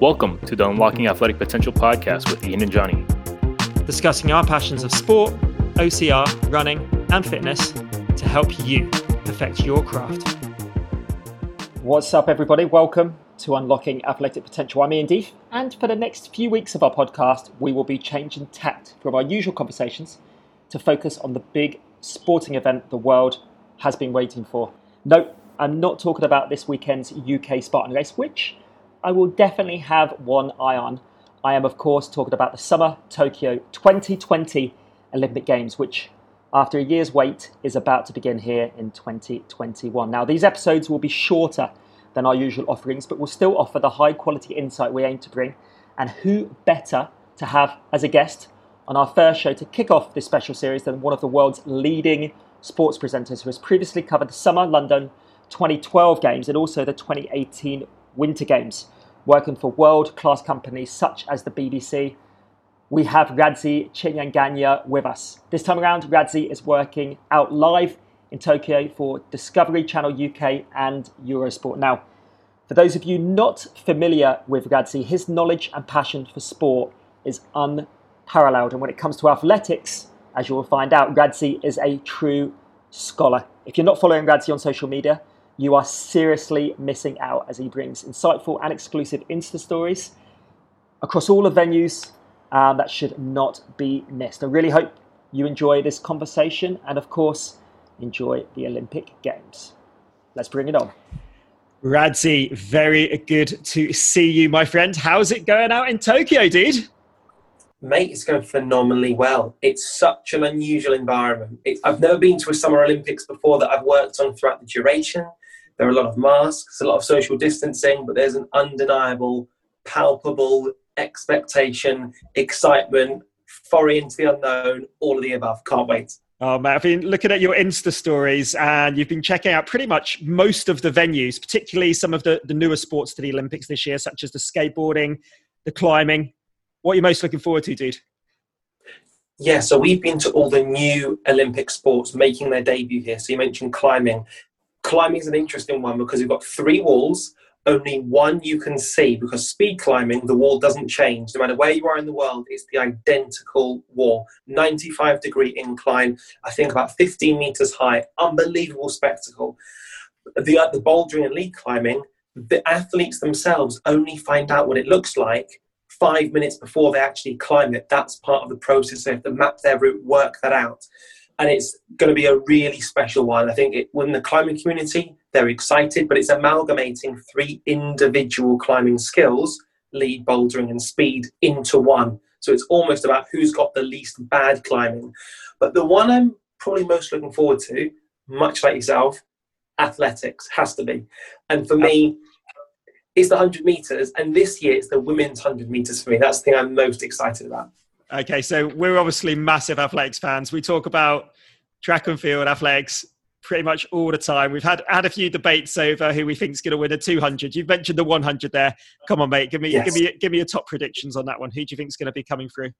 Welcome to the Unlocking Athletic Potential podcast with Ian and Johnny. Discussing our passions of sport, OCR, running, and fitness to help you perfect your craft. What's up, everybody? Welcome to Unlocking Athletic Potential. I'm Ian Deef, and for the next few weeks of our podcast, we will be changing tact from our usual conversations to focus on the big sporting event the world has been waiting for. No, I'm not talking about this weekend's UK Spartan race, which I will definitely have one eye on. I am, of course, talking about the Summer Tokyo 2020 Olympic Games, which, after a year's wait, is about to begin here in 2021. Now, these episodes will be shorter than our usual offerings, but will still offer the high quality insight we aim to bring. And who better to have as a guest on our first show to kick off this special series than one of the world's leading sports presenters who has previously covered the Summer London 2012 Games and also the 2018 Winter Games, working for world class companies such as the BBC. We have Radzi Chinyanganya with us. This time around, Radzi is working out live in Tokyo for Discovery Channel UK and Eurosport. Now, for those of you not familiar with Radzi, his knowledge and passion for sport is unparalleled. And when it comes to athletics, as you will find out, Radzi is a true scholar. If you're not following Radzi on social media, you are seriously missing out as he brings insightful and exclusive Insta stories across all the venues um, that should not be missed. I really hope you enjoy this conversation and, of course, enjoy the Olympic Games. Let's bring it on. Radzi, very good to see you, my friend. How's it going out in Tokyo, dude? Mate, it's going phenomenally well. It's such an unusual environment. It, I've never been to a Summer Olympics before that I've worked on throughout the duration. There are a lot of masks, a lot of social distancing, but there's an undeniable, palpable expectation, excitement, foray into the unknown, all of the above. Can't wait. Oh man, I've been looking at your Insta stories and you've been checking out pretty much most of the venues, particularly some of the, the newer sports to the Olympics this year, such as the skateboarding, the climbing. What are you most looking forward to, dude? Yeah, so we've been to all the new Olympic sports making their debut here. So you mentioned climbing climbing is an interesting one because you've got three walls only one you can see because speed climbing the wall doesn't change. No matter where you are in the world it's the identical wall. 95 degree incline i think about 15 meters high unbelievable spectacle. The, uh, the bouldering and lead climbing the athletes themselves only find out what it looks like five minutes before they actually climb it. That's part of the process. They have to map their route work that out and it's going to be a really special one. I think it, when the climbing community, they're excited, but it's amalgamating three individual climbing skills, lead, bouldering, and speed, into one. So it's almost about who's got the least bad climbing. But the one I'm probably most looking forward to, much like yourself, athletics has to be. And for me, it's the 100 meters. And this year, it's the women's 100 meters for me. That's the thing I'm most excited about. Okay, so we're obviously massive athletics fans. We talk about track and field athletics pretty much all the time. We've had had a few debates over who we think is going to win a 200. You've mentioned the 100 there. Come on, mate, give me yes. give me give me your top predictions on that one. Who do you think is going to be coming through?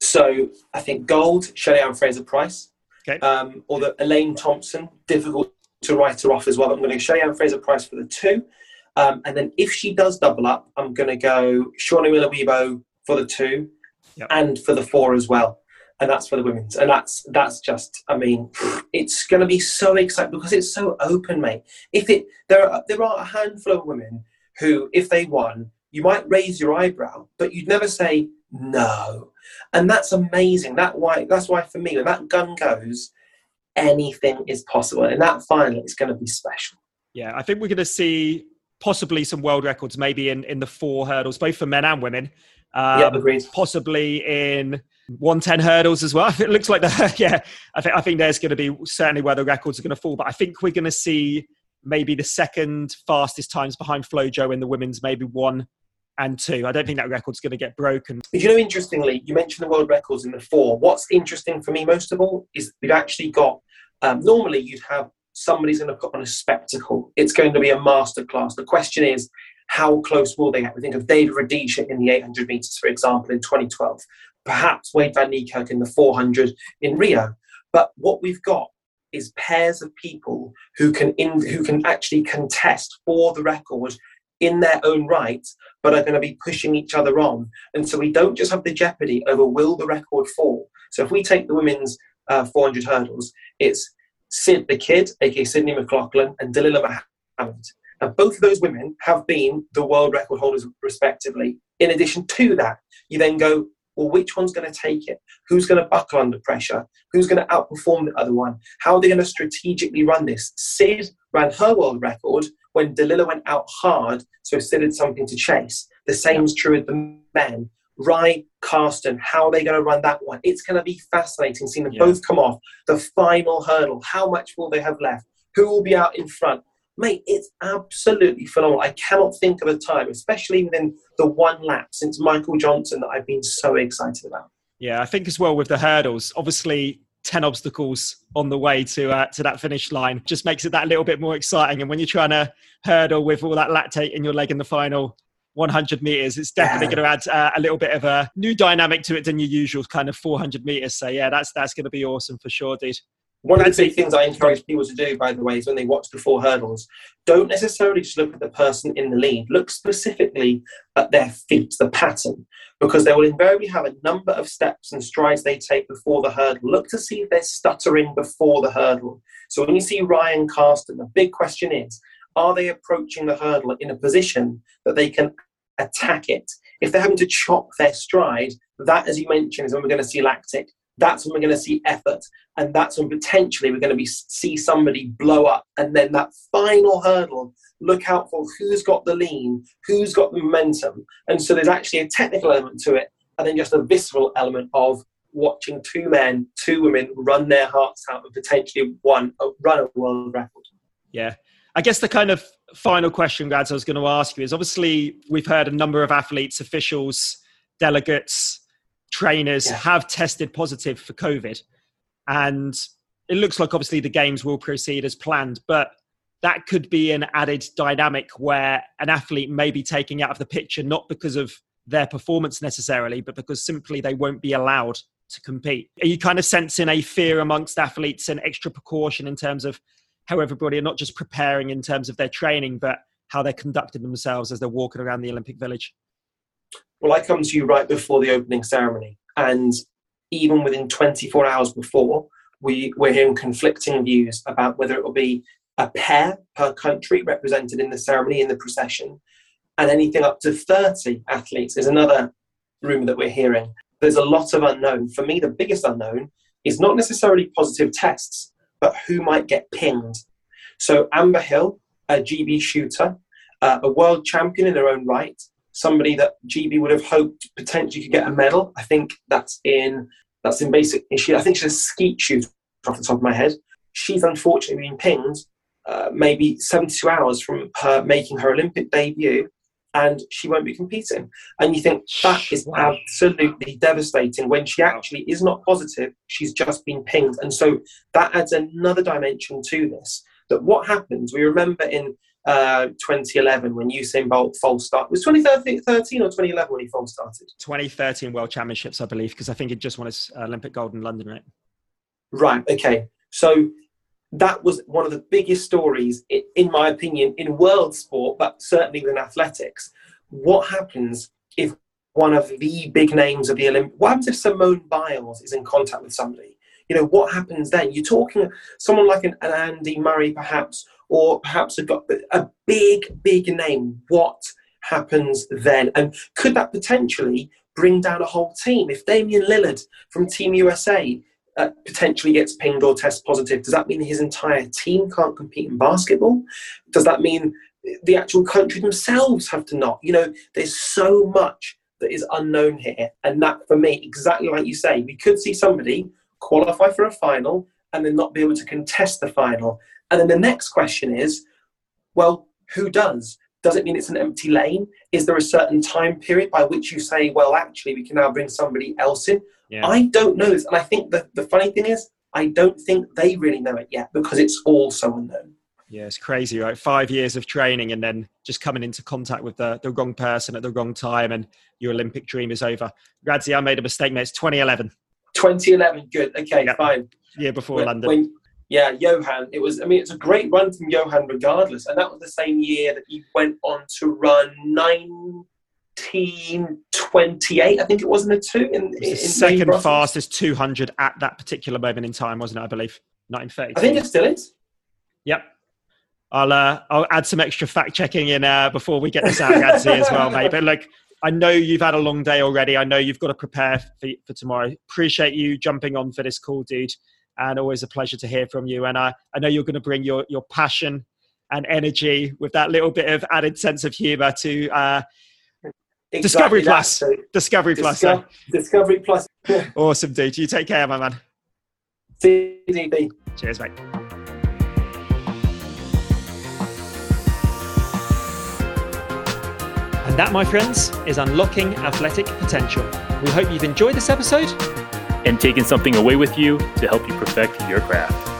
So I think gold, Shelly-Ann Fraser-Pryce. Okay. Um, or the Elaine Thompson, difficult to write her off as well. I'm going to go Shelly-Ann Fraser-Pryce for the two. Um, and then if she does double up, I'm going to go Shaunae Miller-Uibo for the two yep. and for the four as well. And that's for the women's. And that's that's just, I mean, it's going to be so exciting because it's so open, mate. If it there are there are a handful of women who, if they won, you might raise your eyebrow, but you'd never say no. And that's amazing. That why that's why for me, when that gun goes, anything is possible. And that final is going to be special. Yeah, I think we're going to see possibly some world records, maybe in in the four hurdles, both for men and women. Um, agreed. Possibly in 110 hurdles as well. It looks like the yeah. I think I think there's going to be certainly where the records are going to fall, but I think we're going to see maybe the second fastest times behind Flojo in the women's, maybe one and two. I don't think that record's going to get broken. You know, interestingly, you mentioned the world records in the four. What's interesting for me most of all is we've actually got. Um, normally, you'd have somebody's going to put on a spectacle. It's going to be a masterclass. The question is, how close will they get? We think of David Rudisha in the 800 meters, for example, in 2012. Perhaps Wayde van Niekerk in the 400 in Rio. But what we've got is pairs of people who can in, who can actually contest for the record in their own right, but are going to be pushing each other on. And so we don't just have the jeopardy over will the record fall. So if we take the women's uh, 400 hurdles, it's Sid the Kid, aka Sydney McLaughlin, and Dalilah Muhammad. Now, both of those women have been the world record holders respectively. In addition to that, you then go, well, which one's going to take it? Who's going to buckle under pressure? Who's going to outperform the other one? How are they going to strategically run this? Sid ran her world record when Dalilah went out hard, so Sid had something to chase. The same is true with the men. Ryan, Karsten, how are they going to run that one? It's going to be fascinating seeing them yeah. both come off the final hurdle. How much will they have left? Who will be out in front? Mate, it's absolutely phenomenal. I cannot think of a time, especially within the one lap since Michael Johnson, that I've been so excited about. Yeah, I think as well with the hurdles, obviously 10 obstacles on the way to uh, to that finish line just makes it that little bit more exciting and when you're trying to hurdle with all that lactate in your leg in the final 100 meters it's definitely yeah. going to add uh, a little bit of a new dynamic to it than your usual kind of 400 meters so yeah that's that's going to be awesome for sure dude one of the big things I encourage people to do, by the way, is when they watch the four hurdles, don't necessarily just look at the person in the lead. Look specifically at their feet, the pattern, because they will invariably have a number of steps and strides they take before the hurdle. Look to see if they're stuttering before the hurdle. So when you see Ryan Karsten, the big question is, are they approaching the hurdle in a position that they can attack it? If they're having to chop their stride, that, as you mentioned, is when we're going to see lactic. That's when we're going to see effort. And that's when potentially we're going to be see somebody blow up. And then that final hurdle look out for who's got the lean who's got the momentum. And so there's actually a technical element to it and then just a visceral element of watching two men two women run their hearts out and potentially one uh, run a world record. Yeah i guess the kind of final question grads i was going to ask you is obviously we've heard a number of athletes officials delegates trainers yeah. have tested positive for COVID. And it looks like obviously the games will proceed as planned, but that could be an added dynamic where an athlete may be taking out of the picture, not because of their performance necessarily, but because simply they won't be allowed to compete. Are you kind of sensing a fear amongst athletes and extra precaution in terms of how everybody are not just preparing in terms of their training, but how they're conducting themselves as they're walking around the Olympic Village? Well, I come to you right before the opening ceremony, and even within 24 hours before, we, we're hearing conflicting views about whether it will be a pair per country represented in the ceremony in the procession, and anything up to 30 athletes is another rumour that we're hearing. There's a lot of unknown. For me, the biggest unknown is not necessarily positive tests, but who might get pinged. So, Amber Hill, a GB shooter, uh, a world champion in her own right, somebody that GB would have hoped potentially could get a medal. I think that's in that's in basic. She, I think she's a skeet shooter off the top of my head. She's unfortunately been pinged uh, maybe 72 hours from her making her Olympic debut, and she won't be competing. And you think that is absolutely devastating when she actually is not positive. She's just been pinged, and so that adds another dimension to this. That what happens? We remember in uh, 2011 when Usain Bolt false start. Was 2013 or 2011 when he false started? 2013 World Championships, I believe, because I think he just won his Olympic gold in London, right? Right. Okay. So that was one of the biggest stories, in my opinion, in world sport, but certainly within athletics. What happens if one of the big names of the Olympics, What happens if Simone Biles is in contact with somebody? You know, what happens then? You're talking someone like an, an Andy Murray, perhaps, or perhaps a, a big, big name. What happens then? And could that potentially bring down a whole team? If Damian Lillard from Team USA uh, potentially gets pinged or tests positive, does that mean his entire team can't compete in basketball? Does that mean the actual country themselves have to not? You know, there's so much that is unknown here. And that, for me, exactly like you say, we could see somebody qualify for a final and then not be able to contest the final. And then the next question is, well, who does? Does it mean it's an empty lane? Is there a certain time period by which you say, well, actually, we can now bring somebody else in? Yeah. I don't know this. And I think the, the funny thing is, I don't think they really know it yet because it's all so unknown. Yeah, it's crazy, right? Five years of training and then just coming into contact with the, the wrong person at the wrong time and your Olympic dream is over. Radzi, I made a mistake, mate. It's 2011. 2011, good. Okay, yep. fine. Year before when, London. When, Yeah, Yohan. It was. I mean, it's a great run from Yohan, regardless. And that was the same year that he went on to run nineteen twenty-eight. I think it was in a two. In, in second fastest two hundred at that particular moment in time, wasn't it? I believe nineteen thirty. I think it still is. Yep. I'll uh, I'll add some extra fact checking in uh, before we get this out Radzi as well, mate. But look, I know you've had a long day already. I know you've got to prepare for, for tomorrow. Appreciate you jumping on for this call, dude and always a pleasure to hear from you. And I, I know you're going to bring your, your passion and energy with that little bit of added sense of humor to uh, exactly Discovery Plus. So Discovery Plus. Disco- Discovery Plus. awesome, dude. You take care, my man. CDB. Cheers, mate. And that, my friends, is unlocking athletic potential. We hope you've enjoyed this episode and taking something away with you to help you perfect your craft.